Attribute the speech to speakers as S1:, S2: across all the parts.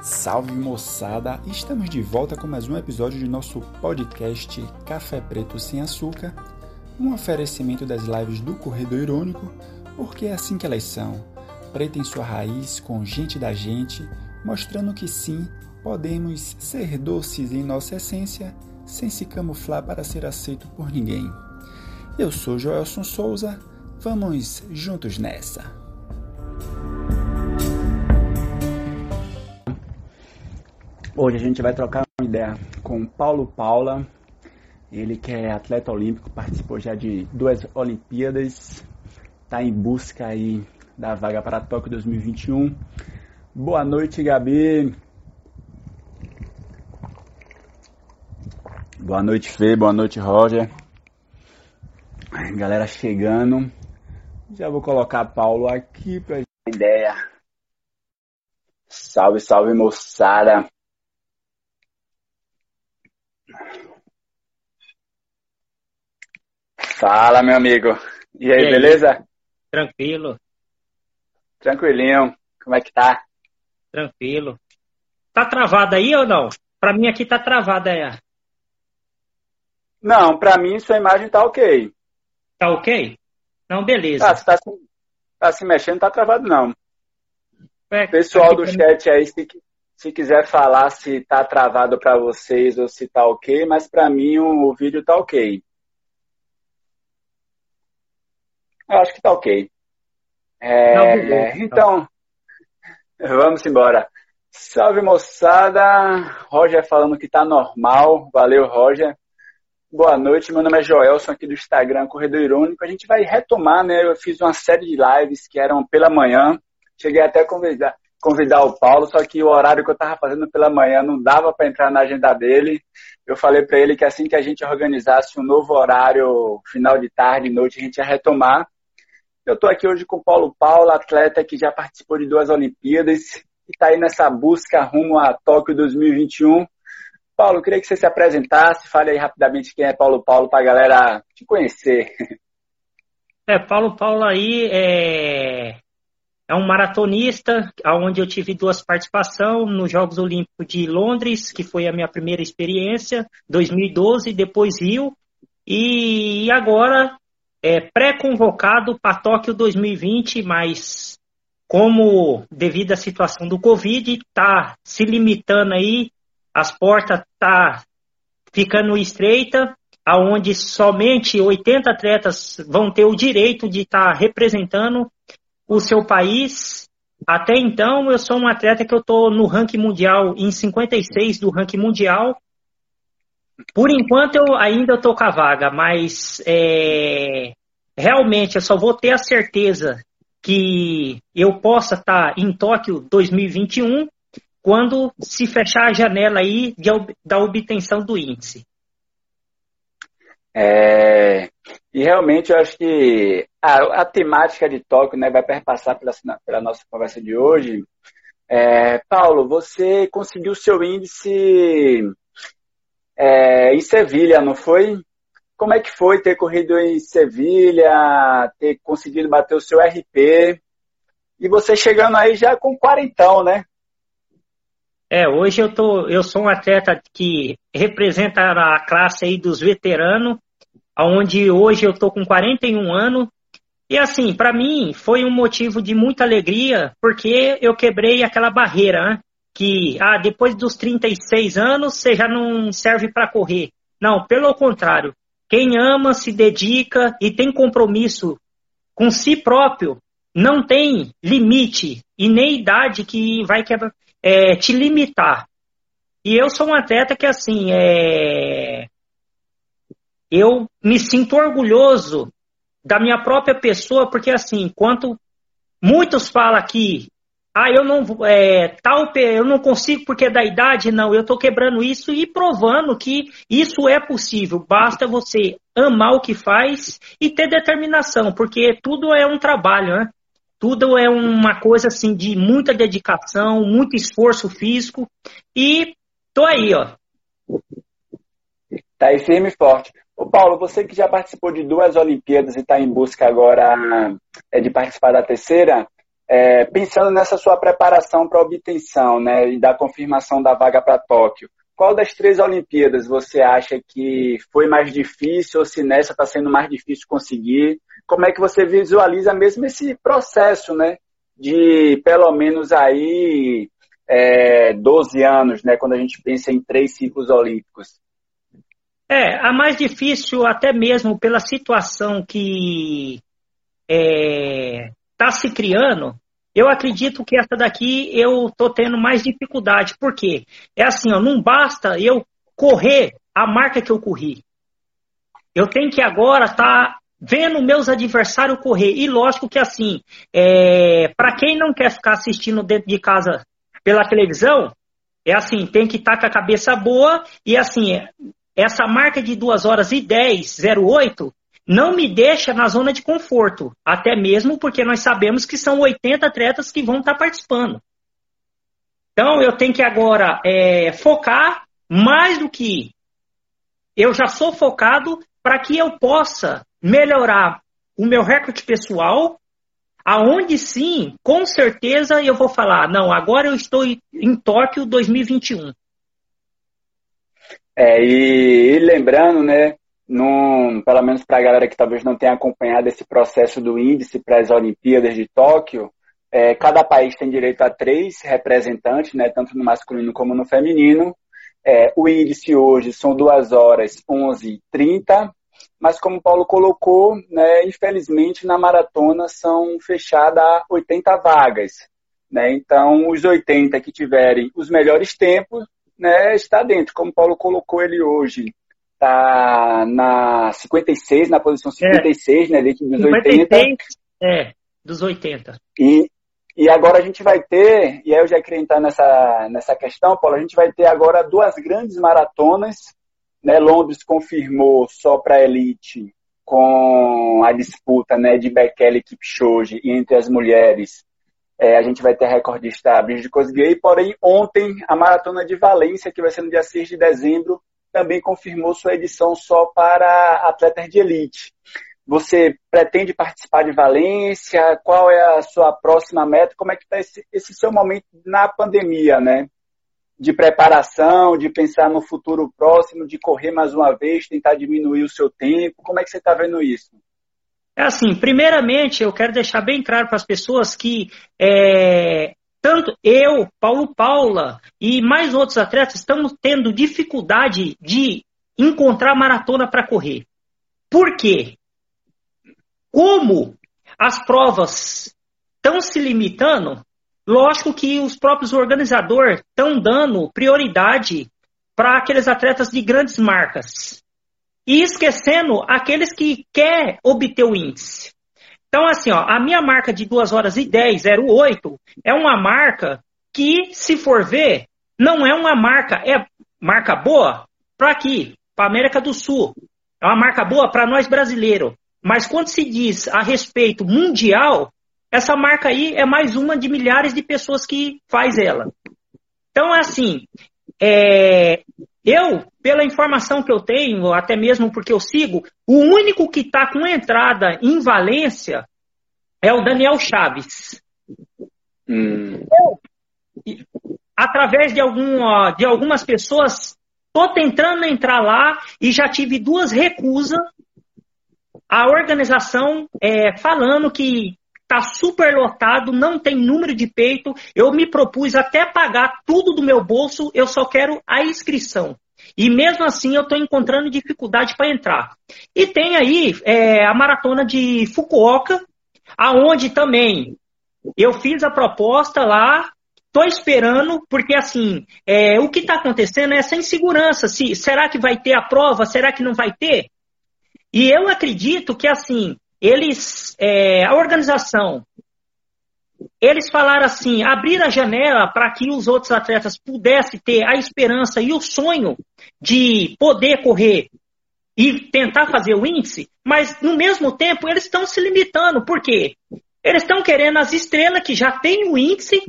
S1: Salve moçada! Estamos de volta com mais um episódio de nosso podcast Café Preto Sem Açúcar, um oferecimento das lives do Corredor Irônico, porque é assim que elas são, preta em sua raiz, com gente da gente, mostrando que sim, podemos ser doces em nossa essência, sem se camuflar para ser aceito por ninguém. Eu sou Joelson Souza, vamos juntos nessa! Hoje a gente vai trocar uma ideia com Paulo Paula, ele que é atleta olímpico, participou já de duas Olimpíadas, está em busca aí da vaga para Tóquio 2021. Boa noite, Gabi. Boa noite, Fê. Boa noite, Roger. Galera chegando. Já vou colocar Paulo aqui para ideia. Salve, salve, moçada. Fala, meu amigo. E aí, e aí, beleza?
S2: Tranquilo.
S1: Tranquilinho. Como é que tá?
S2: Tranquilo. Tá travada aí ou não? Pra mim aqui tá travada aí.
S1: Não, pra mim sua imagem tá ok.
S2: Tá ok? Não, beleza.
S1: Ah, se tá, tá se mexendo, tá travado não. É, Pessoal do chat aí, se, se quiser falar se tá travado para vocês ou se tá ok, mas para mim o, o vídeo tá ok. Eu acho que tá ok. É, Não, então, vamos embora. Salve moçada, Roger falando que tá normal. Valeu, Roger. Boa noite, meu nome é Joelson aqui do Instagram Corredor Irônico. A gente vai retomar, né? Eu fiz uma série de lives que eram pela manhã. Cheguei até a convidar, convidar o Paulo, só que o horário que eu estava fazendo pela manhã não dava para entrar na agenda dele. Eu falei para ele que assim que a gente organizasse um novo horário, final de tarde, noite, a gente ia retomar. Eu estou aqui hoje com o Paulo Paulo, atleta que já participou de duas Olimpíadas e está aí nessa busca rumo a Tóquio 2021. Paulo, queria que você se apresentasse, fale aí rapidamente quem é Paulo Paulo para a galera te conhecer.
S2: É, Paulo Paulo aí é, é um maratonista, onde eu tive duas participações nos Jogos Olímpicos de Londres, que foi a minha primeira experiência, 2012, depois Rio, e agora é, pré-convocado para Tóquio 2020, mas como devido à situação do Covid, está se limitando aí, as portas tá ficando estreita, aonde somente 80 atletas vão ter o direito de estar tá representando o seu país. Até então, eu sou um atleta que eu estou no ranking mundial, em 56 do ranking mundial, por enquanto eu ainda estou com a vaga, mas é, realmente eu só vou ter a certeza que eu possa estar em Tóquio 2021 quando se fechar a janela aí de, da obtenção do índice.
S1: É, e realmente eu acho que a, a temática de Tóquio né, vai perpassar pela, pela nossa conversa de hoje. É, Paulo, você conseguiu seu índice é, em Sevilha, não foi? Como é que foi ter corrido em Sevilha, ter conseguido bater o seu RP e você chegando aí já com quarentão, né?
S2: É, hoje eu tô, eu sou um atleta que representa a classe aí dos veteranos, aonde hoje eu tô com 41 anos. E assim, para mim foi um motivo de muita alegria, porque eu quebrei aquela barreira, né? Que ah, depois dos 36 anos você já não serve para correr. Não, pelo contrário. Quem ama, se dedica e tem compromisso com si próprio, não tem limite e nem idade que vai é, te limitar. E eu sou um atleta que, assim, é... eu me sinto orgulhoso da minha própria pessoa, porque, assim, enquanto muitos falam que ah, eu não é, tal, eu não consigo porque é da idade, não. Eu estou quebrando isso e provando que isso é possível. Basta você amar o que faz e ter determinação, porque tudo é um trabalho, né? Tudo é uma coisa assim de muita dedicação, muito esforço físico e tô aí, ó.
S1: Tá aí firme e forte. Ô Paulo, você que já participou de duas Olimpíadas e está em busca agora é, de participar da terceira, é, pensando nessa sua preparação para obtenção né, e da confirmação da vaga para Tóquio, qual das três Olimpíadas você acha que foi mais difícil ou se nessa está sendo mais difícil conseguir? Como é que você visualiza mesmo esse processo, né? De pelo menos aí é, 12 anos, né? Quando a gente pensa em três ciclos olímpicos.
S2: É, a mais difícil até mesmo pela situação que é, tá se criando, eu acredito que essa daqui eu tô tendo mais dificuldade. Por quê? É assim, ó, não basta eu correr a marca que eu corri. Eu tenho que agora estar tá vendo meus adversários correr. E lógico que assim, é, para quem não quer ficar assistindo dentro de casa pela televisão, é assim, tem que estar tá com a cabeça boa e assim, essa marca de 2 horas e 10, 08, não me deixa na zona de conforto, até mesmo porque nós sabemos que são 80 atletas que vão estar participando. Então eu tenho que agora é, focar mais do que eu já sou focado para que eu possa melhorar o meu recorde pessoal, aonde sim, com certeza eu vou falar, não, agora eu estou em Tóquio 2021.
S1: É, e, e lembrando, né, num, pelo menos para a galera que talvez não tenha acompanhado esse processo do índice para as Olimpíadas de Tóquio, é, cada país tem direito a três representantes, né, tanto no masculino como no feminino. É, o índice hoje são 2 horas 11 e 30, mas como o Paulo colocou, né, infelizmente na maratona são fechadas 80 vagas. Né, então, os 80 que tiverem os melhores tempos, né, está dentro. Como o Paulo colocou ele hoje, tá na 56, na posição 56, é. né, dentro dos 56, 80.
S2: É, dos 80.
S1: E, e agora a gente vai ter, e aí eu já queria entrar nessa, nessa questão, Paulo, a gente vai ter agora duas grandes maratonas, né, Londres confirmou só para a elite com a disputa né, de Bekele e Kipchoge entre as mulheres. É, a gente vai ter a recordista Brigitte Kosgei, porém ontem a maratona de Valência, que vai ser no dia 6 de dezembro, também confirmou sua edição só para atletas de elite. Você pretende participar de Valência? Qual é a sua próxima meta? Como é que está esse, esse seu momento na pandemia, né? De preparação, de pensar no futuro próximo, de correr mais uma vez, tentar diminuir o seu tempo. Como é que você está vendo isso?
S2: É assim, primeiramente, eu quero deixar bem claro para as pessoas que é, tanto eu, Paulo Paula e mais outros atletas estamos tendo dificuldade de encontrar maratona para correr. Por quê? Como as provas estão se limitando, lógico que os próprios organizadores estão dando prioridade para aqueles atletas de grandes marcas e esquecendo aqueles que quer obter o índice. Então, assim, ó, a minha marca de 2 horas e 10, 08, é uma marca que, se for ver, não é uma marca, é marca boa para aqui, para América do Sul. É uma marca boa para nós brasileiros. Mas quando se diz a respeito mundial, essa marca aí é mais uma de milhares de pessoas que faz ela. Então, assim, é, eu, pela informação que eu tenho, até mesmo porque eu sigo, o único que está com entrada em Valência é o Daniel Chaves. Hum. através de, algum, de algumas pessoas, estou tentando entrar lá e já tive duas recusas. A organização é, falando que está super lotado, não tem número de peito. Eu me propus até pagar tudo do meu bolso, eu só quero a inscrição. E mesmo assim eu estou encontrando dificuldade para entrar. E tem aí é, a maratona de Fukuoka, aonde também eu fiz a proposta lá, estou esperando, porque assim, é, o que está acontecendo é essa insegurança. Se, será que vai ter a prova? Será que não vai ter? E eu acredito que assim, eles, é, a organização, eles falaram assim, abrir a janela para que os outros atletas pudessem ter a esperança e o sonho de poder correr e tentar fazer o índice, mas no mesmo tempo eles estão se limitando, por quê? Eles estão querendo as estrelas que já têm o índice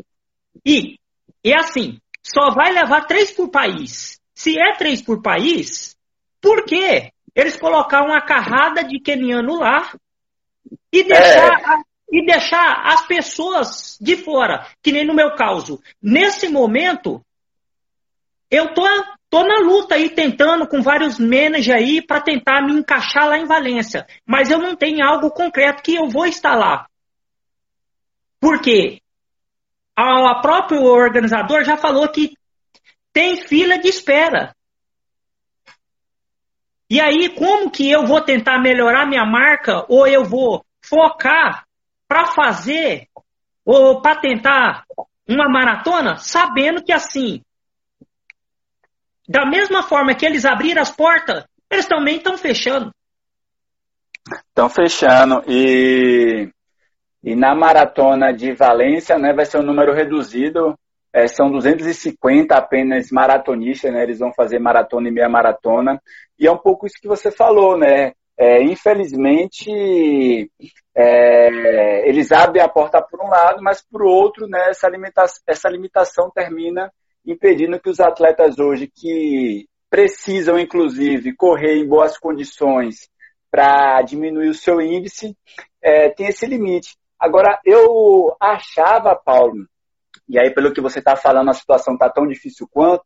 S2: e, e assim, só vai levar três por país. Se é três por país, por quê? Eles colocaram uma carrada de keniano lá e deixar, é. e deixar as pessoas de fora, que nem no meu caso. Nesse momento, eu tô, tô na luta aí, tentando com vários managers aí para tentar me encaixar lá em Valência. Mas eu não tenho algo concreto que eu vou estar lá. Por quê? A próprio organizador já falou que tem fila de espera. E aí, como que eu vou tentar melhorar minha marca ou eu vou focar para fazer ou para tentar uma maratona, sabendo que assim, da mesma forma que eles abriram as portas, eles também estão fechando.
S1: Estão fechando e e na maratona de Valência, né, vai ser um número reduzido. É, são 250 apenas maratonistas, né? Eles vão fazer maratona e meia maratona. E é um pouco isso que você falou, né? É, infelizmente, é, eles abrem a porta por um lado, mas por outro, né, essa, limitação, essa limitação termina impedindo que os atletas hoje que precisam, inclusive, correr em boas condições para diminuir o seu índice, é, tem esse limite. Agora, eu achava, Paulo, e aí pelo que você está falando, a situação está tão difícil quanto,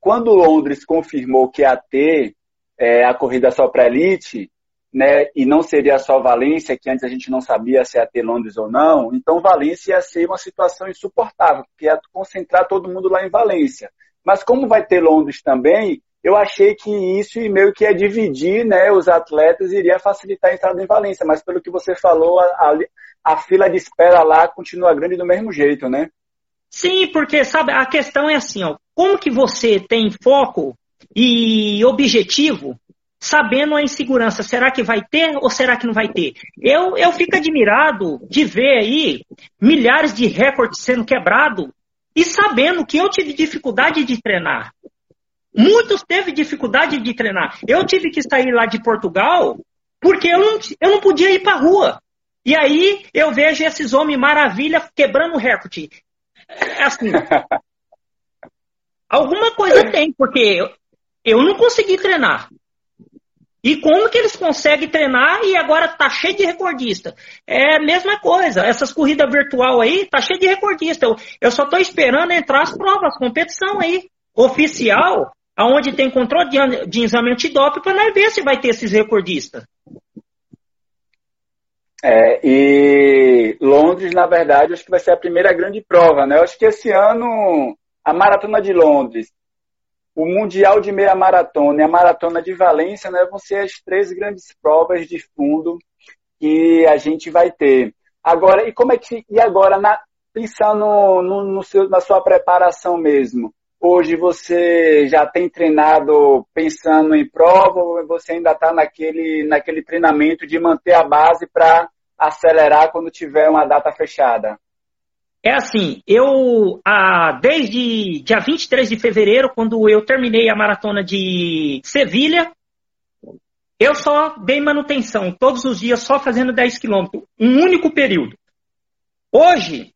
S1: quando Londres confirmou que ia ter é, a corrida só para elite, né, e não seria só Valência, que antes a gente não sabia se ia ter Londres ou não, então Valência ia ser uma situação insuportável, porque ia concentrar todo mundo lá em Valência. Mas como vai ter Londres também, eu achei que isso meio que ia dividir né, os atletas iria facilitar a entrada em Valência, mas pelo que você falou, a, a fila de espera lá continua grande do mesmo jeito, né?
S2: Sim, porque sabe, a questão é assim, ó, como que você tem foco e objetivo sabendo a insegurança, será que vai ter ou será que não vai ter? Eu, eu fico admirado de ver aí milhares de recordes sendo quebrados e sabendo que eu tive dificuldade de treinar. Muitos teve dificuldade de treinar. Eu tive que sair lá de Portugal porque eu não, eu não podia ir para rua. E aí eu vejo esses homens maravilha quebrando recorde. É assim. alguma coisa tem, porque eu não consegui treinar. E como que eles conseguem treinar e agora tá cheio de recordista? É a mesma coisa. Essas corridas virtual aí tá cheio de recordista. Eu, eu só tô esperando entrar as provas, competição aí, oficial, aonde tem controle de, de exame antidoping para nós ver se vai ter esses recordistas.
S1: É, e Londres, na verdade, acho que vai ser a primeira grande prova, né? Eu acho que esse ano a Maratona de Londres, o Mundial de Meia Maratona e a Maratona de Valência né, vão ser as três grandes provas de fundo que a gente vai ter. Agora, e como é que e agora na, pensando no, no seu, na sua preparação mesmo? Hoje você já tem treinado pensando em prova ou você ainda está naquele, naquele treinamento de manter a base para acelerar quando tiver uma data fechada?
S2: É assim, eu ah, desde dia 23 de fevereiro, quando eu terminei a maratona de Sevilha, eu só dei manutenção, todos os dias só fazendo 10 quilômetros, um único período. Hoje,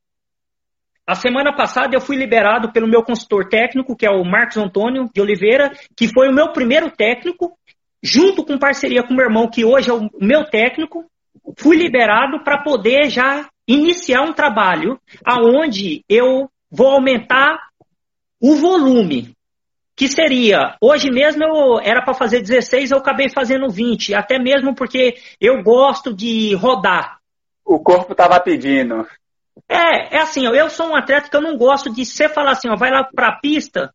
S2: a semana passada eu fui liberado pelo meu consultor técnico, que é o Marcos Antônio de Oliveira, que foi o meu primeiro técnico, junto com parceria com o meu irmão, que hoje é o meu técnico. Fui liberado para poder já iniciar um trabalho aonde eu vou aumentar o volume, que seria, hoje mesmo eu era para fazer 16, eu acabei fazendo 20, até mesmo porque eu gosto de rodar.
S1: O corpo estava pedindo.
S2: É, é assim, eu sou um atleta que eu não gosto de você falar assim, ó, vai lá para a pista,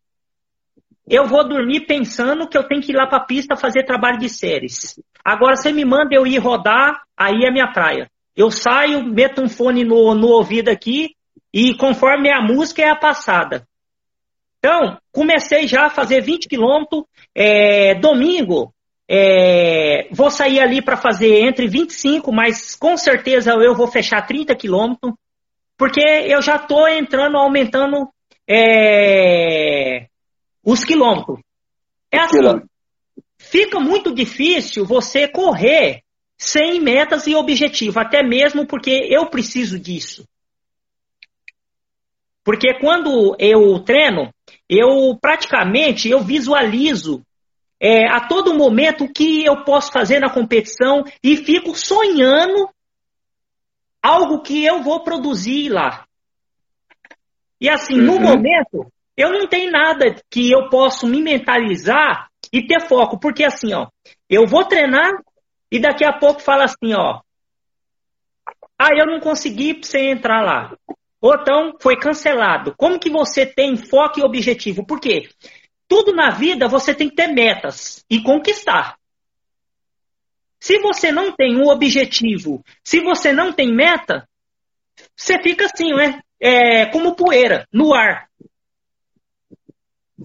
S2: eu vou dormir pensando que eu tenho que ir lá para a pista fazer trabalho de séries. Agora você me manda eu ir rodar, aí é minha praia. Eu saio, meto um fone no, no ouvido aqui e conforme a música é a passada. Então, comecei já a fazer 20 quilômetros. É, domingo, é, vou sair ali para fazer entre 25, mas com certeza eu vou fechar 30 quilômetros porque eu já estou entrando, aumentando é, os quilômetros. É assim, fica muito difícil você correr sem metas e objetivo, até mesmo porque eu preciso disso. Porque quando eu treino, eu praticamente eu visualizo é, a todo momento o que eu posso fazer na competição e fico sonhando algo que eu vou produzir lá. E assim, uhum. no momento, eu não tenho nada que eu possa me mentalizar e ter foco, porque assim, ó, eu vou treinar e daqui a pouco fala assim, ó, ah, eu não consegui pra você entrar lá. Ou então foi cancelado. Como que você tem foco e objetivo? Por quê? Tudo na vida você tem que ter metas e conquistar. Se você não tem um objetivo, se você não tem meta, você fica assim, né? É, como poeira, no ar.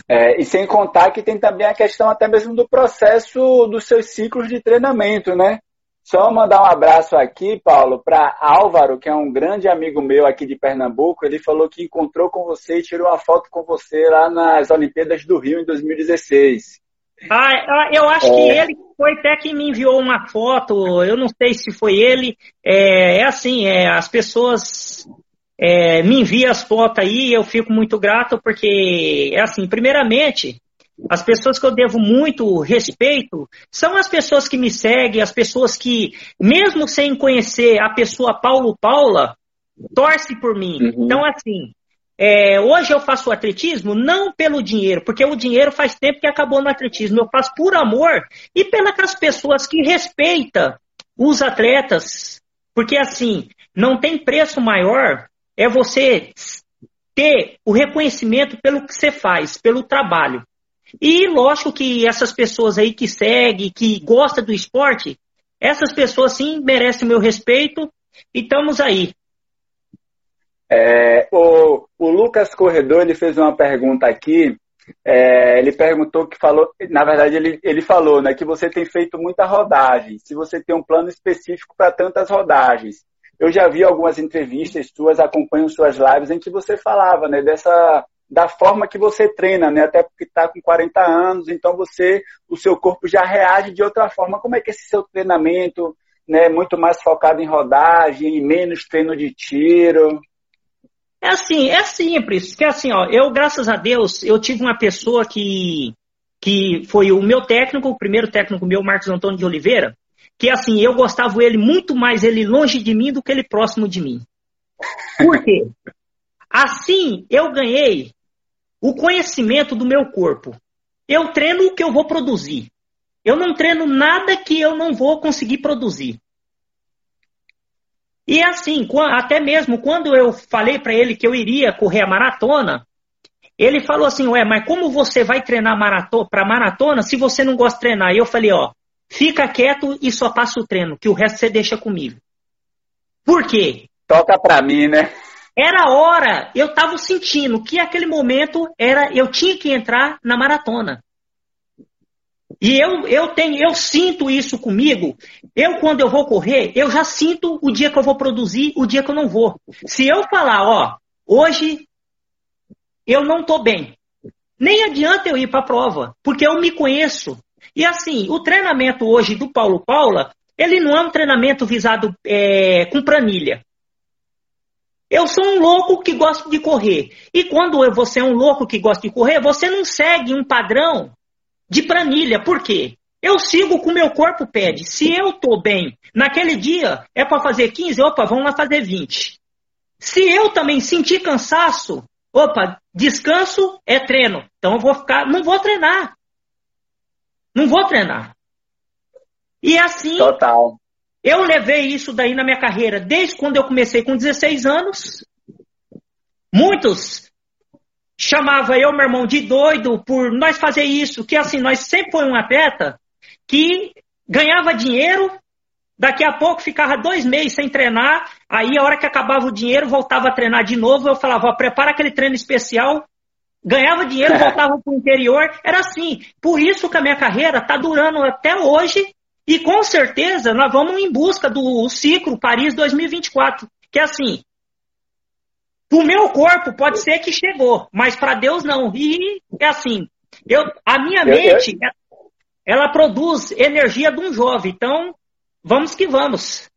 S1: É, e sem contar que tem também a questão até mesmo do processo dos seus ciclos de treinamento, né? Só mandar um abraço aqui, Paulo, para Álvaro, que é um grande amigo meu aqui de Pernambuco. Ele falou que encontrou com você e tirou uma foto com você lá nas Olimpíadas do Rio em 2016.
S2: Ah, eu acho é. que ele foi até que me enviou uma foto. Eu não sei se foi ele. É, é assim, é, as pessoas é, me enviam as fotos aí. Eu fico muito grato porque é assim. Primeiramente, as pessoas que eu devo muito respeito são as pessoas que me seguem, as pessoas que, mesmo sem conhecer a pessoa Paulo Paula, torce por mim. Uhum. Então, assim, é, hoje eu faço o atletismo não pelo dinheiro, porque o dinheiro faz tempo que acabou no atletismo. Eu faço por amor e pelas pessoas que respeitam os atletas. Porque, assim, não tem preço maior é você ter o reconhecimento pelo que você faz, pelo trabalho. E lógico que essas pessoas aí que seguem, que gostam do esporte, essas pessoas sim merecem meu respeito e estamos aí.
S1: É, o, o, Lucas Corredor ele fez uma pergunta aqui. É, ele perguntou que falou, na verdade ele, ele falou, né, que você tem feito muita rodagem. Se você tem um plano específico para tantas rodagens. Eu já vi algumas entrevistas suas, acompanho suas lives em que você falava, né, dessa da forma que você treina, né? Até porque está com 40 anos, então você, o seu corpo já reage de outra forma. Como é que é esse seu treinamento, né? Muito mais focado em rodagem, menos treino de tiro?
S2: É assim, é simples, que é assim, ó, eu, graças a Deus, eu tive uma pessoa que, que foi o meu técnico, o primeiro técnico meu, Marcos Antônio de Oliveira, que assim, eu gostava ele muito mais ele longe de mim do que ele próximo de mim. Por quê? Assim, eu ganhei o conhecimento do meu corpo. Eu treino o que eu vou produzir. Eu não treino nada que eu não vou conseguir produzir. E assim, até mesmo quando eu falei para ele que eu iria correr a maratona, ele falou assim: Ué, mas como você vai treinar para maratona se você não gosta de treinar? E eu falei: Ó, fica quieto e só passa o treino, que o resto você deixa comigo. Por quê?
S1: Toca para mim, né?
S2: Era hora, eu estava sentindo que aquele momento era, eu tinha que entrar na maratona. E eu, eu tenho, eu sinto isso comigo. Eu, quando eu vou correr, eu já sinto o dia que eu vou produzir, o dia que eu não vou. Se eu falar, ó, hoje eu não estou bem, nem adianta eu ir para a prova, porque eu me conheço. E assim, o treinamento hoje do Paulo Paula, ele não é um treinamento visado é, com planilha. Eu sou um louco que gosta de correr. E quando você é um louco que gosta de correr, você não segue um padrão de planilha. Por quê? Eu sigo o que o meu corpo pede. Se eu estou bem naquele dia, é para fazer 15, opa, vamos lá fazer 20. Se eu também sentir cansaço, opa, descanso é treino. Então eu vou ficar, não vou treinar. Não vou treinar. E assim,
S1: Total.
S2: Eu levei isso daí na minha carreira desde quando eu comecei com 16 anos. Muitos chamavam eu, meu irmão, de doido por nós fazer isso, que assim, nós sempre foi um atleta que ganhava dinheiro, daqui a pouco ficava dois meses sem treinar, aí a hora que acabava o dinheiro, voltava a treinar de novo, eu falava, ó, prepara aquele treino especial, ganhava dinheiro, voltava para o interior, era assim. Por isso que a minha carreira está durando até hoje e com certeza nós vamos em busca do ciclo Paris 2024, que é assim. O meu corpo pode ser que chegou, mas para Deus não. E é assim, eu, a minha mente, ela produz energia de um jovem. Então, vamos que vamos.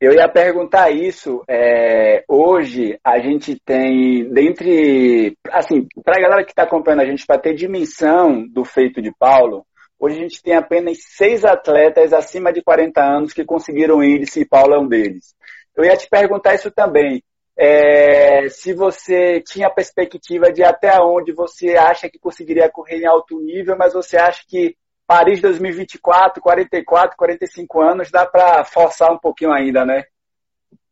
S1: Eu ia perguntar isso. É, hoje a gente tem, dentre. Assim, para a galera que está acompanhando a gente, para ter dimensão do feito de Paulo, Hoje a gente tem apenas seis atletas acima de 40 anos que conseguiram índice e Paulo é um deles. eu ia te perguntar isso também. É, se você tinha perspectiva de até onde você acha que conseguiria correr em alto nível, mas você acha que Paris 2024, 44, 45 anos, dá para forçar um pouquinho ainda, né?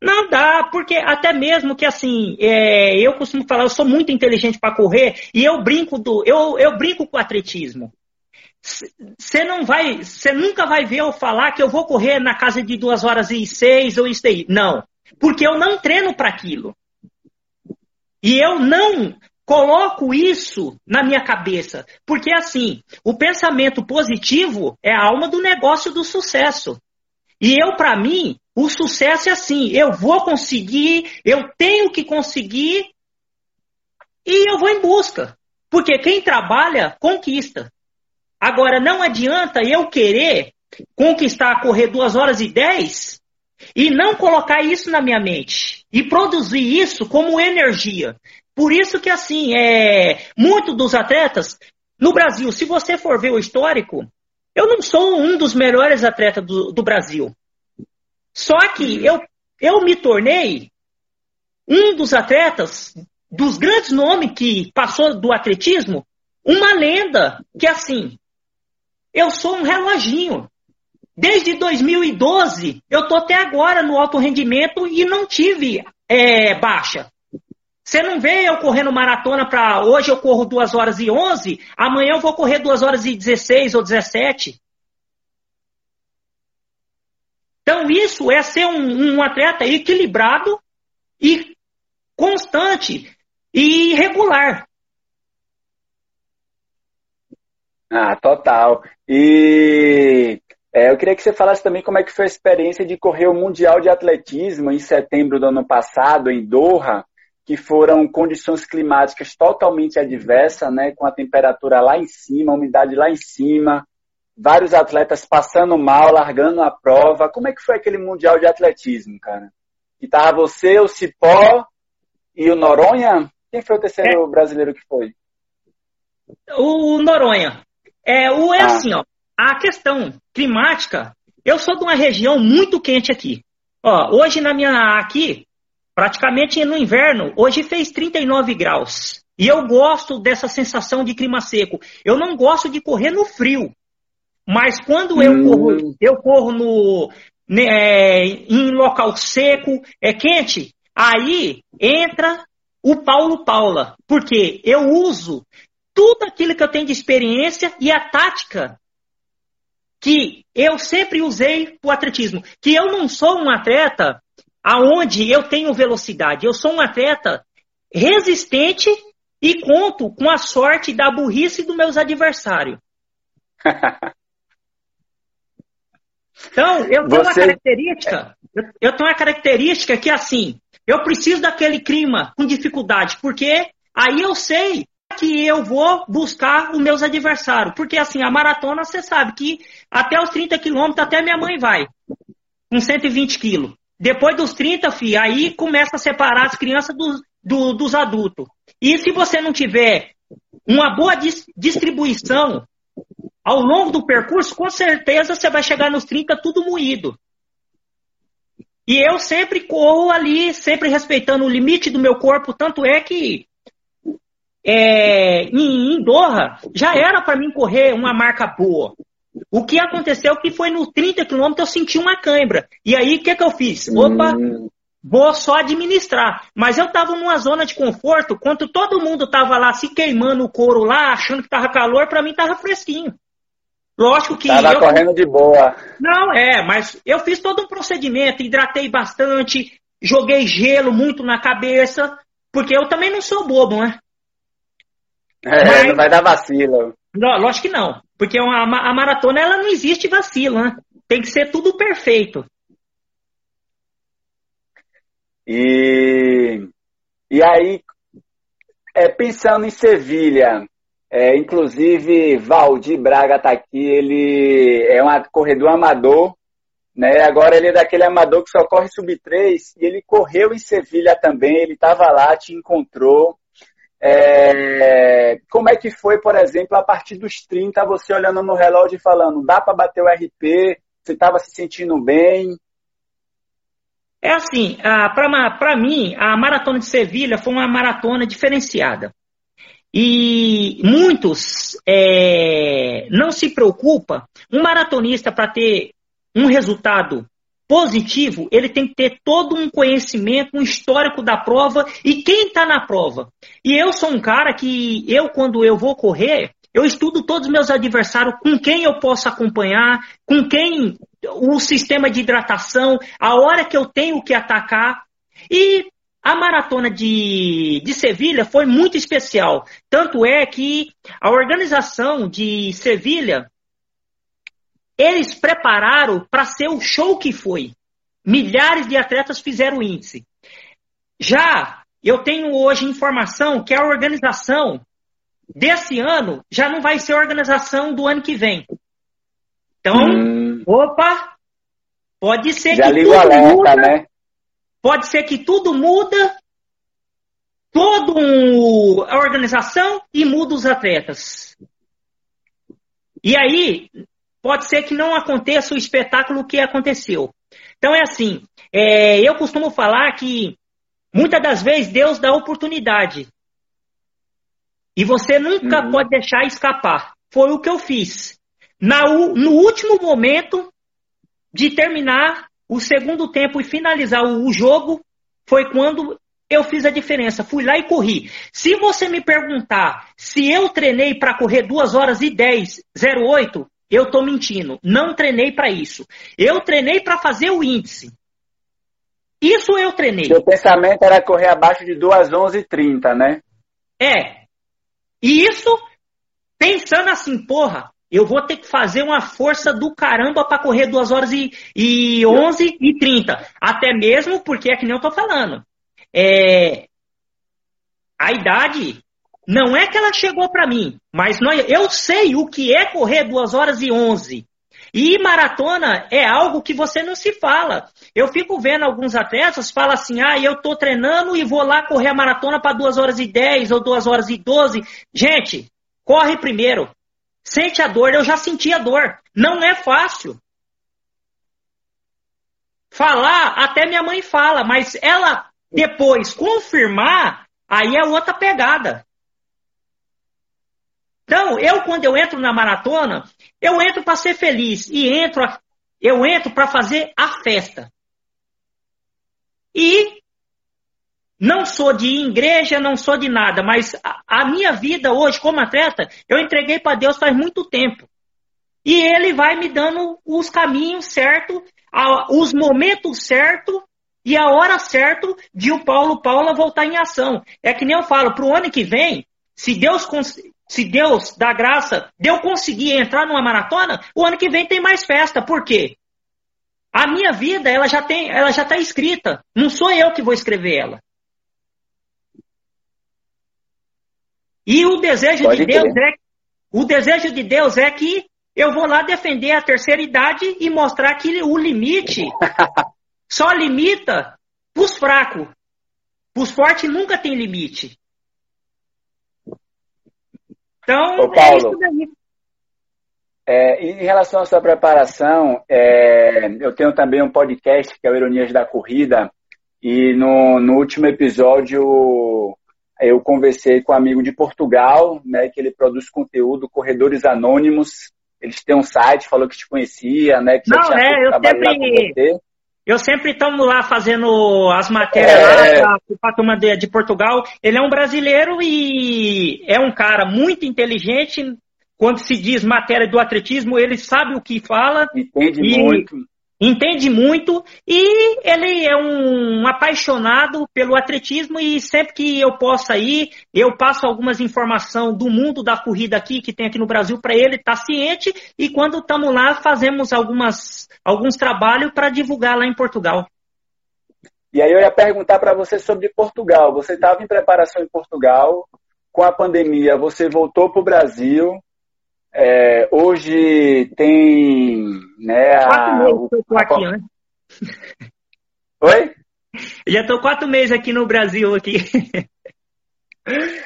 S2: Não dá, porque até mesmo que assim, é, eu costumo falar, eu sou muito inteligente para correr e eu brinco do, eu, eu brinco com o atletismo. Você não vai, você nunca vai ver eu falar que eu vou correr na casa de duas horas e seis ou isso aí. Não, porque eu não treino para aquilo. E eu não coloco isso na minha cabeça, porque assim, o pensamento positivo é a alma do negócio do sucesso. E eu, para mim, o sucesso é assim: eu vou conseguir, eu tenho que conseguir e eu vou em busca. Porque quem trabalha, conquista. Agora, não adianta eu querer conquistar, correr duas horas e dez e não colocar isso na minha mente e produzir isso como energia. Por isso que, assim, é, muitos dos atletas no Brasil, se você for ver o histórico, eu não sou um dos melhores atletas do, do Brasil. Só que eu, eu me tornei um dos atletas, dos grandes nomes que passou do atletismo, uma lenda que assim, eu sou um reloginho. Desde 2012, eu estou até agora no alto rendimento e não tive é, baixa. Você não vê eu correndo maratona para hoje eu corro 2 horas e 11, amanhã eu vou correr 2 horas e 16 ou 17. Então, isso é ser um, um atleta equilibrado e constante e regular.
S1: Ah, total. E é, eu queria que você falasse também como é que foi a experiência de correr o Mundial de Atletismo em setembro do ano passado, em Doha, que foram condições climáticas totalmente adversas, né, com a temperatura lá em cima, a umidade lá em cima, vários atletas passando mal, largando a prova. Como é que foi aquele Mundial de Atletismo, cara? Que tava você, o Cipó e o Noronha? Quem foi o terceiro é. brasileiro que foi?
S2: O Noronha. É, o, é ah. assim, ó. A questão climática, eu sou de uma região muito quente aqui. Ó, hoje na minha aqui, praticamente no inverno, hoje fez 39 graus. E eu gosto dessa sensação de clima seco. Eu não gosto de correr no frio. Mas quando eu hum. corro, eu corro no, né, em local seco, é quente, aí entra o Paulo Paula. Porque eu uso tudo aquilo que eu tenho de experiência e a tática que eu sempre usei para o atletismo. Que eu não sou um atleta aonde eu tenho velocidade. Eu sou um atleta resistente e conto com a sorte da burrice dos meus adversários. Então, eu tenho Você... uma característica, eu tenho uma característica que assim, eu preciso daquele clima com dificuldade, porque aí eu sei que eu vou buscar os meus adversários. Porque assim, a maratona, você sabe que até os 30 quilômetros, até minha mãe vai, com 120 quilos. Depois dos 30, fi, aí começa a separar as crianças do, do, dos adultos. E se você não tiver uma boa dis distribuição ao longo do percurso, com certeza você vai chegar nos 30 tudo moído. E eu sempre corro ali, sempre respeitando o limite do meu corpo, tanto é que é, em, em Doha já era para mim correr uma marca boa. O que aconteceu que foi no 30 quilômetros eu senti uma cãibra. E aí o que, que eu fiz? Opa, hum. vou só administrar. Mas eu estava numa zona de conforto, quando todo mundo estava lá se queimando o couro lá, achando que estava calor, para mim estava fresquinho. Lógico que.
S1: Tava
S2: eu...
S1: correndo de boa.
S2: Não, é, mas eu fiz todo um procedimento, hidratei bastante, joguei gelo muito na cabeça, porque eu também não sou bobo, né?
S1: É, mas... não vai dar vacilo.
S2: Não, lógico que não. Porque uma, a maratona ela não existe vacilo, né? Tem que ser tudo perfeito.
S1: E, e aí, é, pensando em Sevilha, é, inclusive, Valdir Braga está aqui, ele é um corredor amador, né? Agora ele é daquele amador que só corre sub-3 e ele correu em Sevilha também, ele estava lá, te encontrou. É, como é que foi, por exemplo, a partir dos 30, você olhando no relógio e falando, dá para bater o RP? Você estava se sentindo bem?
S2: É assim, para mim, a maratona de Sevilha foi uma maratona diferenciada. E muitos é, não se preocupa. Um maratonista, para ter um resultado positivo, ele tem que ter todo um conhecimento, um histórico da prova e quem está na prova. E eu sou um cara que, eu, quando eu vou correr, eu estudo todos os meus adversários, com quem eu posso acompanhar, com quem o sistema de hidratação, a hora que eu tenho que atacar. E a maratona de, de Sevilha foi muito especial. Tanto é que a organização de Sevilha, eles prepararam para ser o show que foi. Milhares de atletas fizeram o índice. Já eu tenho hoje informação que a organização desse ano já não vai ser a organização do ano que vem. Então, hum. opa, pode ser
S1: já
S2: que
S1: tudo alerta, muda, né?
S2: Pode ser que tudo muda, toda a organização e muda os atletas. E aí, pode ser que não aconteça o espetáculo que aconteceu. Então é assim, é, eu costumo falar que muitas das vezes Deus dá oportunidade. E você nunca uhum. pode deixar escapar. Foi o que eu fiz. Na, no último momento de terminar o segundo tempo e finalizar o, o jogo, foi quando eu fiz a diferença. Fui lá e corri. Se você me perguntar se eu treinei para correr 2 horas e 10, 08, eu estou mentindo. Não treinei para isso. Eu treinei para fazer o índice. Isso eu treinei.
S1: Seu pensamento era correr abaixo de 2 11 30, né?
S2: É. E isso pensando assim, porra, eu vou ter que fazer uma força do caramba para correr 2 horas e, e 11 e 30. Até mesmo porque é que nem eu tô falando. É, a idade não é que ela chegou para mim, mas nós, eu sei o que é correr 2 horas e 11. E maratona é algo que você não se fala. Eu fico vendo alguns atletas falam assim: ah, eu tô treinando e vou lá correr a maratona para 2 horas e 10 ou 2 horas e 12. Gente, corre primeiro. Sente a dor, eu já senti a dor. Não é fácil. Falar, até minha mãe fala, mas ela depois confirmar, aí é outra pegada. Então, eu quando eu entro na maratona, eu entro para ser feliz e entro, eu entro para fazer a festa. E não sou de igreja, não sou de nada, mas a, a minha vida hoje como atleta, eu entreguei para Deus faz muito tempo. E Ele vai me dando os caminhos certos, os momentos certos e a hora certa de o Paulo Paula voltar em ação. É que nem eu falo, para o ano que vem, se Deus, se Deus dá graça de eu conseguir entrar numa maratona, o ano que vem tem mais festa. Por quê? A minha vida, ela já tem, ela já está escrita. Não sou eu que vou escrever ela. E o desejo Pode de Deus é o desejo de Deus é que eu vou lá defender a terceira idade e mostrar que o limite só limita os fracos. Os fortes nunca tem limite. Então,
S1: Ô, Paulo, é isso daí. É, em relação à sua preparação, é, eu tenho também um podcast que é o Ironias da Corrida, e no, no último episódio eu conversei com um amigo de Portugal, né, que ele produz conteúdo, Corredores Anônimos. Eles têm um site, falou que te conhecia, né? Que
S2: Não, já tinha é, eu sempre, eu sempre estamos lá fazendo as matérias é... lá para a turma de, de Portugal. Ele é um brasileiro e é um cara muito inteligente. Quando se diz matéria do atletismo, ele sabe o que fala.
S1: Entende e, muito
S2: entende muito e ele é um apaixonado pelo atletismo e sempre que eu possa ir, eu passo algumas informações do mundo da corrida aqui, que tem aqui no Brasil, para ele estar tá ciente e quando estamos lá fazemos algumas, alguns trabalhos para divulgar lá em Portugal.
S1: E aí eu ia perguntar para você sobre Portugal. Você estava em preparação em Portugal, com a pandemia você voltou para o Brasil, é, hoje tem né,
S2: quatro meses que eu tô aqui, né?
S1: Oi?
S2: Já estou quatro meses aqui no Brasil aqui.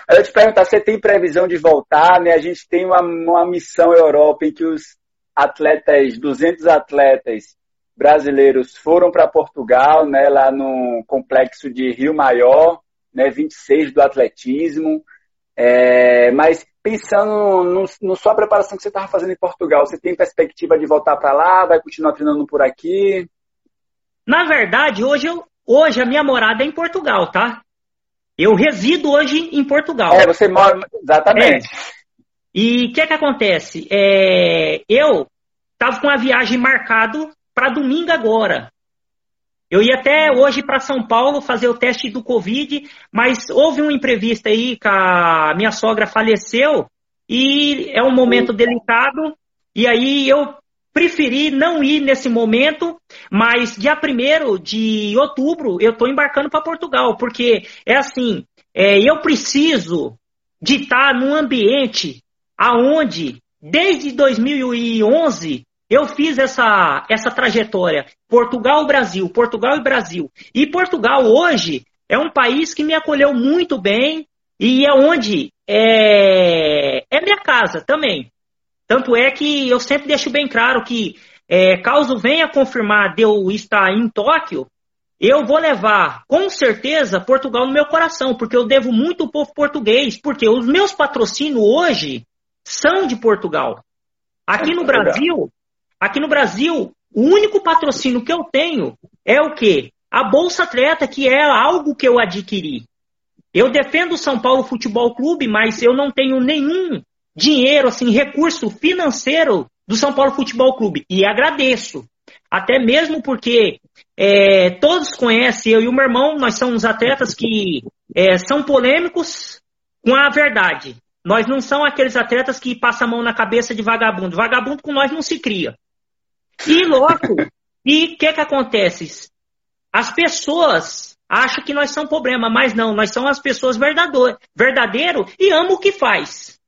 S1: Eu te perguntar, você tem previsão de voltar? Né? A gente tem uma, uma missão Europa em que os atletas, 200 atletas, brasileiros foram para Portugal, né, lá no complexo de Rio Maior, né, 26 do atletismo. É, mas pensando no, no sua preparação que você estava fazendo em Portugal, você tem perspectiva de voltar para lá? Vai continuar treinando por aqui?
S2: Na verdade, hoje, eu, hoje a minha morada é em Portugal, tá? Eu resido hoje em Portugal.
S1: É, você mora. Exatamente. É.
S2: E o que, é que acontece? É, eu estava com a viagem marcado para domingo agora. Eu ia até hoje para São Paulo fazer o teste do Covid, mas houve um imprevisto aí que a minha sogra faleceu e é um momento delicado. E aí eu preferi não ir nesse momento, mas dia 1 de outubro eu estou embarcando para Portugal, porque é assim, é, eu preciso de estar num ambiente aonde, desde 2011, eu fiz essa, essa trajetória. Portugal, Brasil, Portugal e Brasil. E Portugal hoje é um país que me acolheu muito bem e é onde é, é minha casa também. Tanto é que eu sempre deixo bem claro que, é, caso venha confirmar de eu estar em Tóquio, eu vou levar, com certeza, Portugal no meu coração, porque eu devo muito ao povo português, porque os meus patrocínios hoje são de Portugal. Aqui no Brasil, Aqui no Brasil, o único patrocínio que eu tenho é o quê? A Bolsa Atleta, que é algo que eu adquiri. Eu defendo o São Paulo Futebol Clube, mas eu não tenho nenhum dinheiro, assim, recurso financeiro do São Paulo Futebol Clube. E agradeço. Até mesmo porque é, todos conhecem, eu e o meu irmão, nós somos atletas que é, são polêmicos com a verdade. Nós não somos aqueles atletas que passam a mão na cabeça de vagabundo. Vagabundo com nós não se cria. E louco. e o que que acontece? As pessoas acham que nós somos problema, mas não, nós somos as pessoas verdadeiro, verdadeiro e amam o que faz.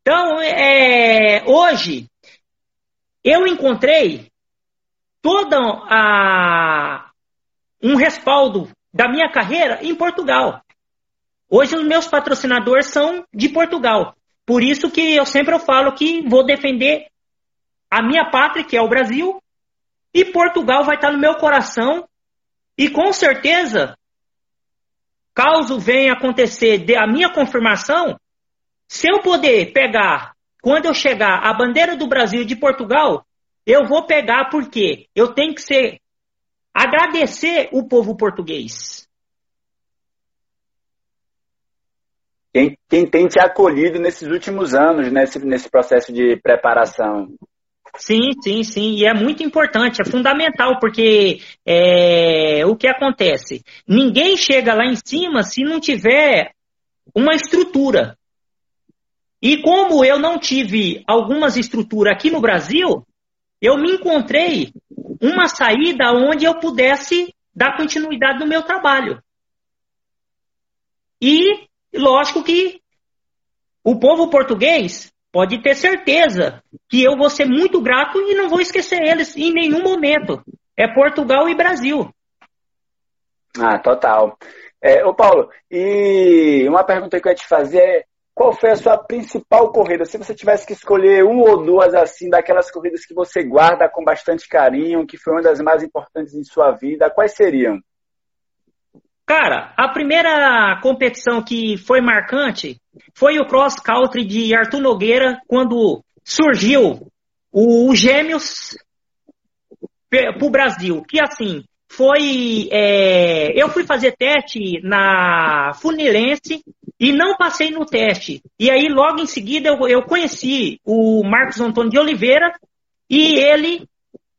S2: Então, é, hoje, eu encontrei toda a, um respaldo da minha carreira em Portugal. Hoje os meus patrocinadores são de Portugal. Por isso que eu sempre falo que vou defender a minha pátria, que é o Brasil, e Portugal vai estar no meu coração. E com certeza, caso venha acontecer a minha confirmação, se eu poder pegar, quando eu chegar, a bandeira do Brasil e de Portugal, eu vou pegar porque eu tenho que ser agradecer o povo português.
S1: Quem, quem tem te acolhido nesses últimos anos, nesse, nesse processo de preparação?
S2: Sim, sim, sim. E é muito importante, é fundamental, porque é, o que acontece? Ninguém chega lá em cima se não tiver uma estrutura. E como eu não tive algumas estruturas aqui no Brasil, eu me encontrei uma saída onde eu pudesse dar continuidade no meu trabalho. E, lógico que o povo português pode ter certeza que eu vou ser muito grato e não vou esquecer eles em nenhum momento. É Portugal e Brasil.
S1: Ah, total. É, ô Paulo, e uma pergunta que eu ia te fazer é qual foi a sua principal corrida? Se você tivesse que escolher uma ou duas assim, daquelas corridas que você guarda com bastante carinho, que foi uma das mais importantes em sua vida, quais seriam?
S2: Cara, a primeira competição que foi marcante foi o cross country de Arthur Nogueira, quando surgiu o, Gêmeos para o Brasil. Que assim, foi. É, eu fui fazer teste na Funilense e não passei no teste. E aí, logo em seguida, eu, eu conheci o Marcos Antônio de Oliveira e ele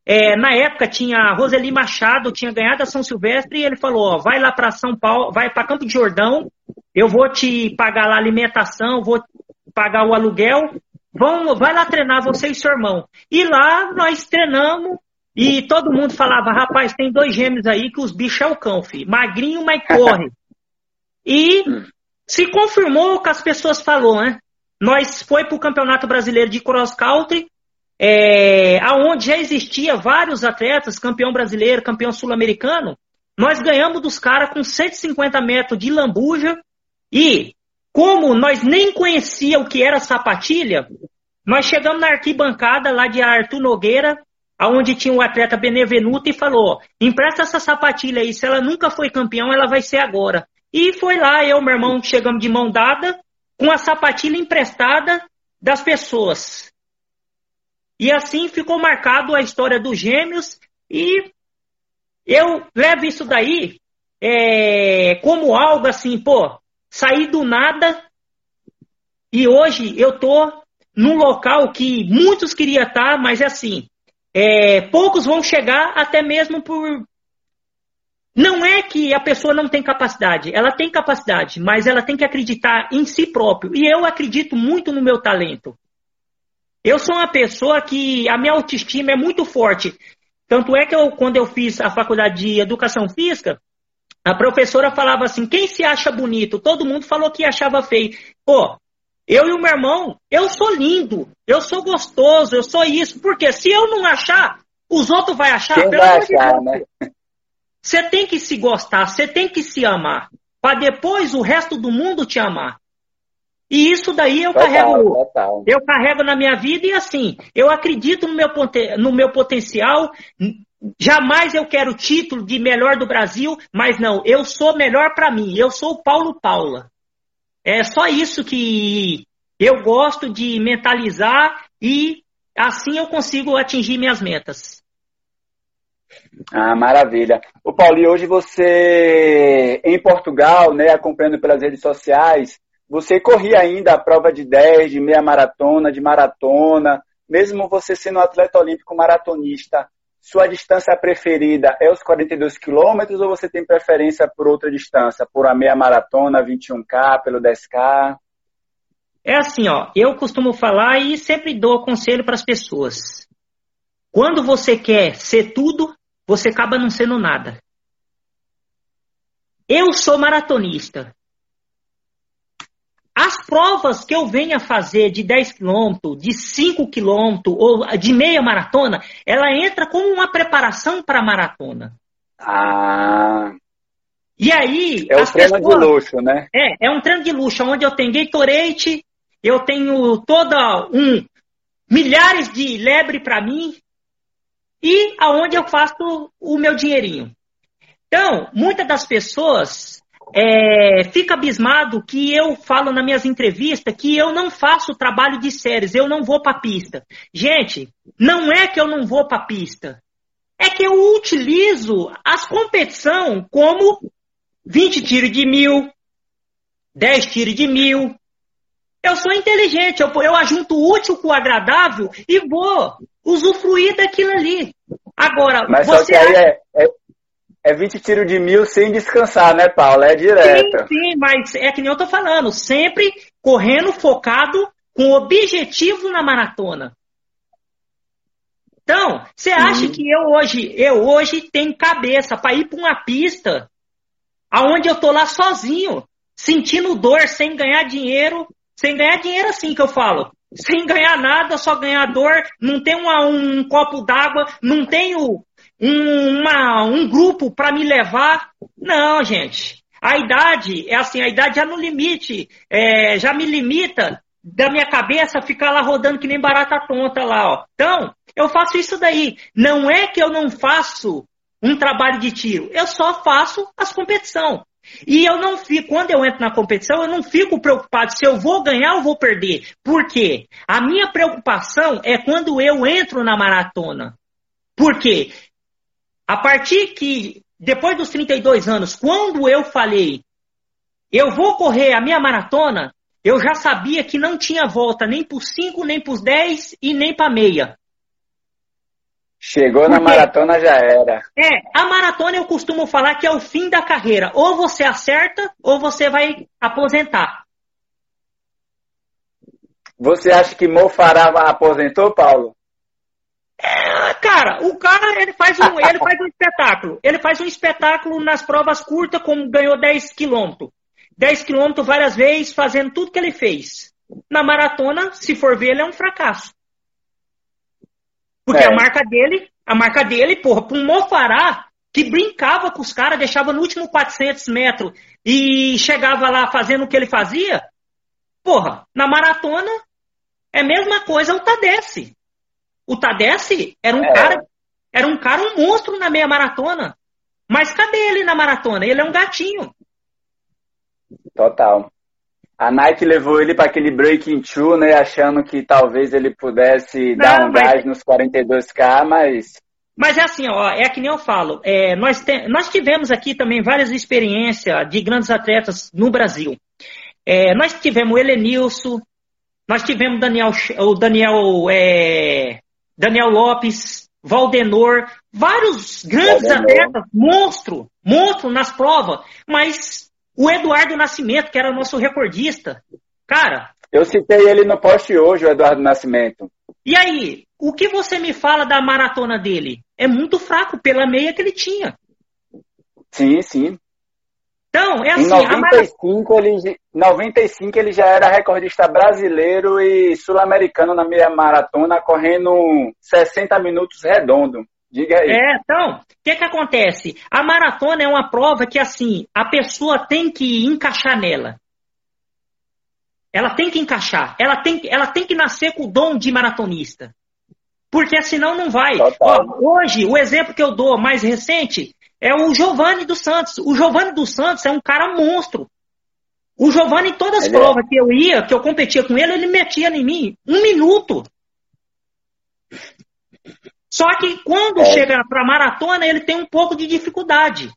S2: é, na época tinha Roseli Machado, tinha ganhado a São Silvestre, e ele falou: ó, vai lá para São Paulo, vai para Campo de Jordão, eu vou te pagar lá alimentação, vou pagar o aluguel, vão, vai lá treinar você e seu irmão. E lá nós treinamos, e todo mundo falava: rapaz, tem dois gêmeos aí que os bichos é o cão, filho, magrinho, mas corre. e se confirmou o que as pessoas falaram, né? Nós foi para o Campeonato Brasileiro de Cross Country, é, aonde já existia vários atletas, campeão brasileiro, campeão sul-americano, nós ganhamos dos caras com 150 metros de lambuja e como nós nem conhecia o que era sapatilha, nós chegamos na arquibancada lá de Arthur Nogueira, aonde tinha o atleta Benevenuto e falou: empresta essa sapatilha aí, se ela nunca foi campeão, ela vai ser agora. E foi lá, eu e meu irmão chegamos de mão dada, com a sapatilha emprestada das pessoas. E assim ficou marcado a história dos gêmeos e eu levo isso daí é, como algo assim, pô, sair do nada e hoje eu tô num local que muitos queriam estar, mas é assim, é, poucos vão chegar até mesmo por. Não é que a pessoa não tem capacidade, ela tem capacidade, mas ela tem que acreditar em si próprio. E eu acredito muito no meu talento. Eu sou uma pessoa que a minha autoestima é muito forte. Tanto é que eu, quando eu fiz a faculdade de educação física, a professora falava assim: quem se acha bonito? Todo mundo falou que achava feio. Pô, eu e o meu irmão, eu sou lindo, eu sou gostoso, eu sou isso. Porque se eu não achar, os outros vão achar.
S1: Quem
S2: pelo
S1: vai achar, né?
S2: Você tem que se gostar, você tem que se amar. Para depois o resto do mundo te amar. E isso daí eu total, carrego, total. eu carrego na minha vida e assim, eu acredito no meu, no meu potencial. Jamais eu quero título de melhor do Brasil, mas não, eu sou melhor para mim. Eu sou o Paulo Paula. É só isso que eu gosto de mentalizar e assim eu consigo atingir minhas metas.
S1: Ah, maravilha. O Paulinho, hoje você em Portugal, né, acompanhando pelas redes sociais, você corria ainda a prova de 10, de meia maratona, de maratona, mesmo você sendo um atleta olímpico maratonista, sua distância preferida é os 42 quilômetros ou você tem preferência por outra distância? Por a meia maratona, 21K, pelo 10K?
S2: É assim, ó, eu costumo falar e sempre dou conselho para as pessoas. Quando você quer ser tudo, você acaba não sendo nada. Eu sou maratonista. As provas que eu venha fazer de 10 km, de 5 km ou de meia maratona, ela entra como uma preparação para a maratona.
S1: Ah.
S2: E aí.
S1: É um treino pessoas, de luxo, né?
S2: É, é um treino de luxo, onde eu tenho Gatorade, eu tenho toda um. milhares de lebre para mim, e aonde eu faço o meu dinheirinho. Então, muitas das pessoas é, fica abismado que eu falo nas minhas entrevistas que eu não faço trabalho de séries, eu não vou para pista. Gente, não é que eu não vou para pista. É que eu utilizo as competição como 20 tiros de mil, 10 tiros de mil. Eu sou inteligente, eu, eu ajunto o útil com o agradável e vou usufruir daquilo ali. Agora,
S1: Mas você... só que aí é, é, é 20 tiros de mil sem descansar, né, Paulo? É direto.
S2: Sim, sim, mas é que nem eu tô falando, sempre correndo focado com objetivo na maratona. Então, você acha que eu hoje, eu hoje tenho cabeça para ir para uma pista aonde eu tô lá sozinho, sentindo dor, sem ganhar dinheiro, sem ganhar dinheiro assim que eu falo, sem ganhar nada, só ganhar dor, não tenho uma, um copo d'água, não tenho um, uma, um grupo para me levar. Não, gente. A idade é assim, a idade já no limite, é, já me limita da minha cabeça ficar lá rodando que nem barata tonta lá, ó. Então, eu faço isso daí. Não é que eu não faço um trabalho de tiro, eu só faço as competições. E eu não fico, quando eu entro na competição, eu não fico preocupado se eu vou ganhar ou vou perder. Por quê? A minha preocupação é quando eu entro na maratona. Por quê? A partir que, depois dos 32 anos, quando eu falei, eu vou correr a minha maratona, eu já sabia que não tinha volta nem por 5, nem por 10 e nem para meia.
S1: Chegou Porque, na maratona já era.
S2: É, a maratona eu costumo falar que é o fim da carreira. Ou você acerta, ou você vai aposentar.
S1: Você acha que Mo Farah aposentou, Paulo?
S2: É, cara, o cara ele faz, um, ele faz um espetáculo. Ele faz um espetáculo nas provas curtas, como ganhou 10 quilômetros. 10 quilômetros várias vezes, fazendo tudo que ele fez. Na maratona, se for ver, ele é um fracasso. Porque é. a marca dele, a marca dele, porra, um Mofará que brincava com os caras, deixava no último 400 metros e chegava lá fazendo o que ele fazia, porra, na maratona é a mesma coisa o Tadesse. O Tadesse era um é. cara, era um cara um monstro na meia maratona. Mas cadê ele na maratona? Ele é um gatinho.
S1: Total. A Nike levou ele para aquele breaking two, né, achando que talvez ele pudesse Não, dar um mas... gás nos 42k, mas
S2: mas é assim, ó, é que nem eu falo, é, nós, te, nós tivemos aqui também várias experiências de grandes atletas no Brasil. É, nós tivemos o Helenilson, nós tivemos Daniel, o Daniel, é, Daniel Lopes, Valdenor, vários grandes Valdenor. atletas, monstro, monstro nas provas, mas o Eduardo Nascimento, que era nosso recordista, cara.
S1: Eu citei ele no post hoje, o Eduardo Nascimento.
S2: E aí, o que você me fala da maratona dele? É muito fraco pela meia que ele tinha.
S1: Sim, sim.
S2: Então, é
S1: assim. Em 95, marat... ele, 95 ele já era recordista brasileiro e sul-americano na meia maratona, correndo 60 minutos redondo. Diga aí.
S2: É, então, o que, que acontece? A maratona é uma prova que, assim, a pessoa tem que encaixar nela. Ela tem que encaixar. Ela tem, ela tem que nascer com o dom de maratonista. Porque senão não vai. Ó, hoje, o exemplo que eu dou mais recente é o Giovanni dos Santos. O Giovanni dos Santos é um cara monstro. O Giovanni, em todas as ele é. provas é. que eu ia, que eu competia com ele, ele metia em mim um minuto. Só que quando é. chega para maratona, ele tem um pouco de dificuldade.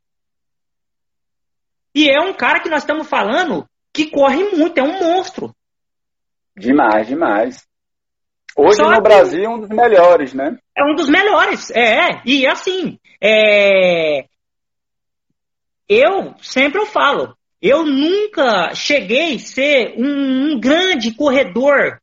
S2: E é um cara que nós estamos falando que corre muito, é um monstro.
S1: Demais, demais. Hoje Só no Brasil é um dos melhores, né?
S2: É um dos melhores, é. E assim, é... eu sempre eu falo, eu nunca cheguei a ser um, um grande corredor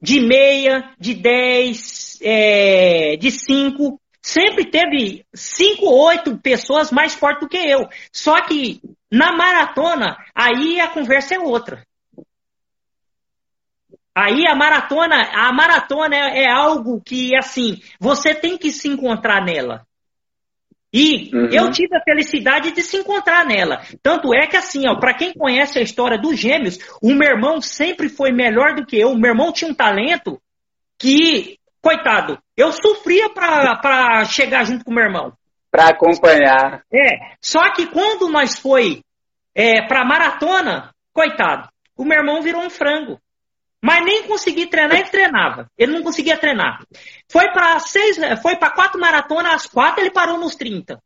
S2: de meia, de 10, é, de 5. Sempre teve 5 ou 8 pessoas mais fortes do que eu. Só que na maratona, aí a conversa é outra. Aí a maratona, a maratona é, é, algo que, assim, você tem que se encontrar nela. E uhum. eu tive a felicidade de se encontrar nela. Tanto é que, assim, ó, para quem conhece a história dos gêmeos, o meu irmão sempre foi melhor do que eu. O meu irmão tinha um talento que, coitado, eu sofria para chegar junto com o meu irmão
S1: para acompanhar.
S2: É, só que quando nós foi é, para maratona, coitado, o meu irmão virou um frango. Mas nem consegui treinar, ele treinava. Ele não conseguia treinar. Foi para seis, foi para quatro maratonas, às quatro ele parou nos 30.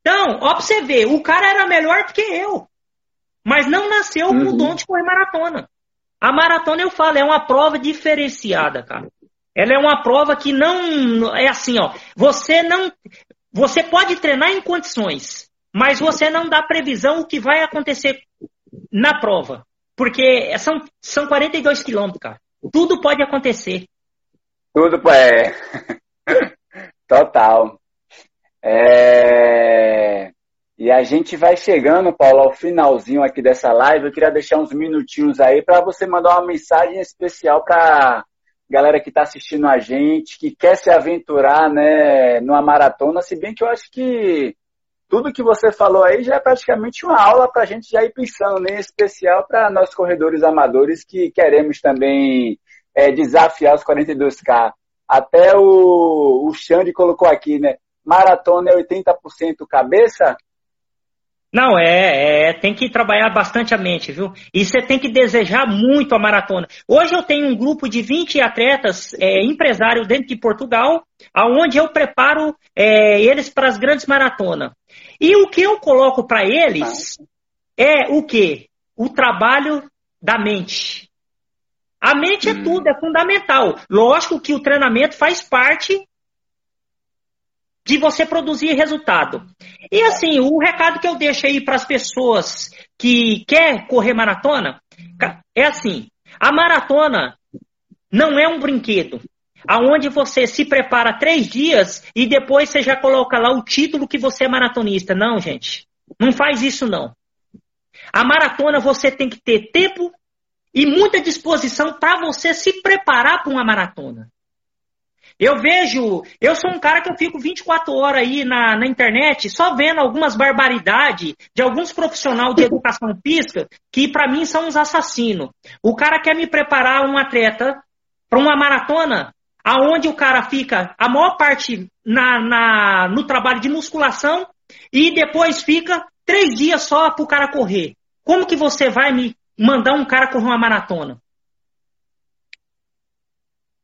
S2: Então, ó pra você ver, o cara era melhor do que eu. Mas não nasceu uhum. com o dom de correr maratona. A maratona, eu falo, é uma prova diferenciada, cara. Ela é uma prova que não é assim, ó. Você não, você pode treinar em condições, mas você não dá previsão o que vai acontecer na prova, porque são são 42 quilômetros, cara. Tudo pode acontecer.
S1: Tudo é total. É... E a gente vai chegando, Paulo, ao finalzinho aqui dessa live. Eu queria deixar uns minutinhos aí para você mandar uma mensagem especial para galera que está assistindo a gente, que quer se aventurar né, numa maratona, se bem que eu acho que tudo que você falou aí já é praticamente uma aula para a gente já ir pensando, né, em especial para nós corredores amadores que queremos também é, desafiar os 42K. Até o, o Xande colocou aqui, né? Maratona é 80% cabeça,
S2: não, é, é, tem que trabalhar bastante a mente, viu? E você tem que desejar muito a maratona. Hoje eu tenho um grupo de 20 atletas é, empresários dentro de Portugal, aonde eu preparo é, eles para as grandes maratonas. E o que eu coloco para eles é o quê? O trabalho da mente. A mente é hum. tudo, é fundamental. Lógico que o treinamento faz parte de você produzir resultado. E assim, o recado que eu deixo aí para as pessoas que quer correr maratona é assim: a maratona não é um brinquedo, aonde você se prepara três dias e depois você já coloca lá o título que você é maratonista. Não, gente, não faz isso não. A maratona você tem que ter tempo e muita disposição para você se preparar para uma maratona. Eu vejo, eu sou um cara que eu fico 24 horas aí na, na internet só vendo algumas barbaridades de alguns profissionais de educação física que para mim são uns assassinos. O cara quer me preparar um atleta para uma maratona, aonde o cara fica a maior parte na, na, no trabalho de musculação e depois fica três dias só para o cara correr. Como que você vai me mandar um cara correr uma maratona?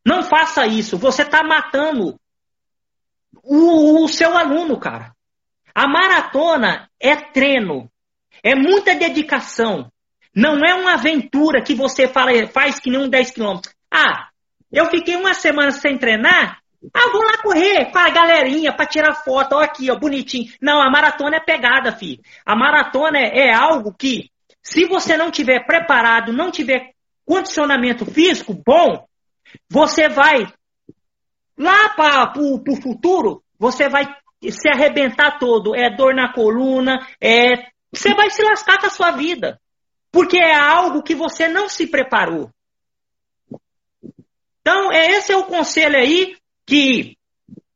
S2: Não faça isso. Você está matando o, o seu aluno, cara. A maratona é treino, é muita dedicação. Não é uma aventura que você fala, faz que nem um 10 quilômetros. Ah, eu fiquei uma semana sem treinar. Ah, vou lá correr com a galerinha para tirar foto. Ó, aqui, ó, bonitinho. Não, a maratona é pegada, filho. A maratona é, é algo que, se você não tiver preparado, não tiver condicionamento físico bom, você vai lá para o futuro, você vai se arrebentar todo. É dor na coluna, é você vai se lascar com a sua vida. Porque é algo que você não se preparou. Então, é, esse é o conselho aí que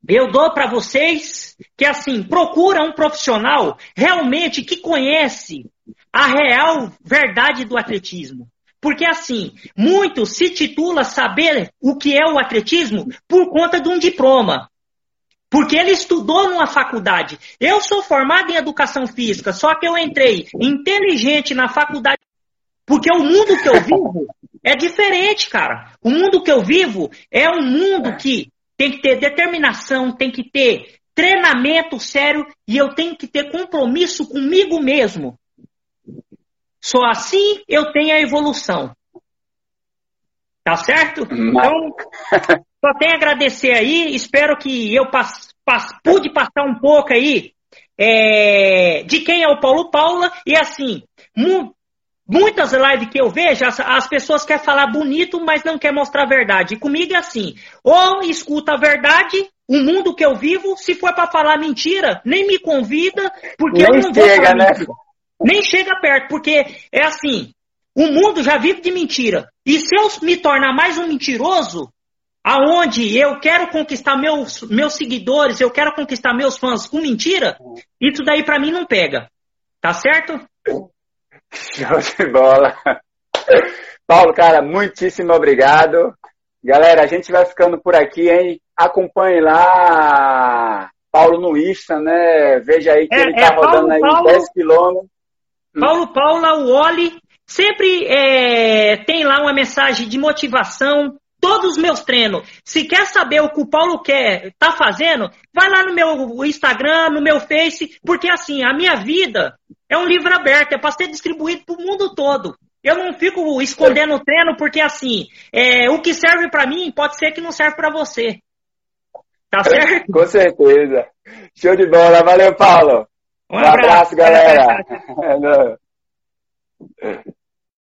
S2: eu dou para vocês, que assim, procura um profissional realmente que conhece a real verdade do atletismo. Porque assim, muito se titula saber o que é o atletismo por conta de um diploma. Porque ele estudou numa faculdade. Eu sou formado em educação física, só que eu entrei inteligente na faculdade. Porque o mundo que eu vivo é diferente, cara. O mundo que eu vivo é um mundo que tem que ter determinação, tem que ter treinamento sério e eu tenho que ter compromisso comigo mesmo. Só assim eu tenho a evolução. Tá certo? Então, só tenho a agradecer aí. Espero que eu pass, pass, pude passar um pouco aí é, de quem é o Paulo Paula. E assim, Muitas lives que eu vejo, as, as, pessoas querem falar bonito, mas não querem mostrar a verdade. E comigo é assim: ou escuta a verdade, o mundo que eu vivo, se for para falar mentira, nem me convida, porque nem eu não chega, vou falar né? Nem chega perto, porque é assim: o mundo já vive de mentira. E se eu me tornar mais um mentiroso, aonde eu quero conquistar meus, meus seguidores, eu quero conquistar meus fãs com mentira, isso daí para mim não pega. Tá certo?
S1: Show de bola. Paulo, cara, muitíssimo obrigado. Galera, a gente vai ficando por aqui, hein? Acompanhe lá Paulo no Insta, né? Veja aí que é, ele tá é, rodando Paulo, aí Paulo, 10 quilômetros.
S2: Paulo Paula, o Oli, sempre é, tem lá uma mensagem de motivação. Todos os meus treinos. Se quer saber o que o Paulo quer, tá fazendo, vai lá no meu Instagram, no meu Face, porque assim, a minha vida é um livro aberto, é para ser distribuído para o mundo todo. Eu não fico escondendo o treino porque assim, é, o que serve para mim pode ser que não serve para você. Tá certo?
S1: Com certeza. Show de bola. Valeu, Paulo. Um, um abraço, abraço galera.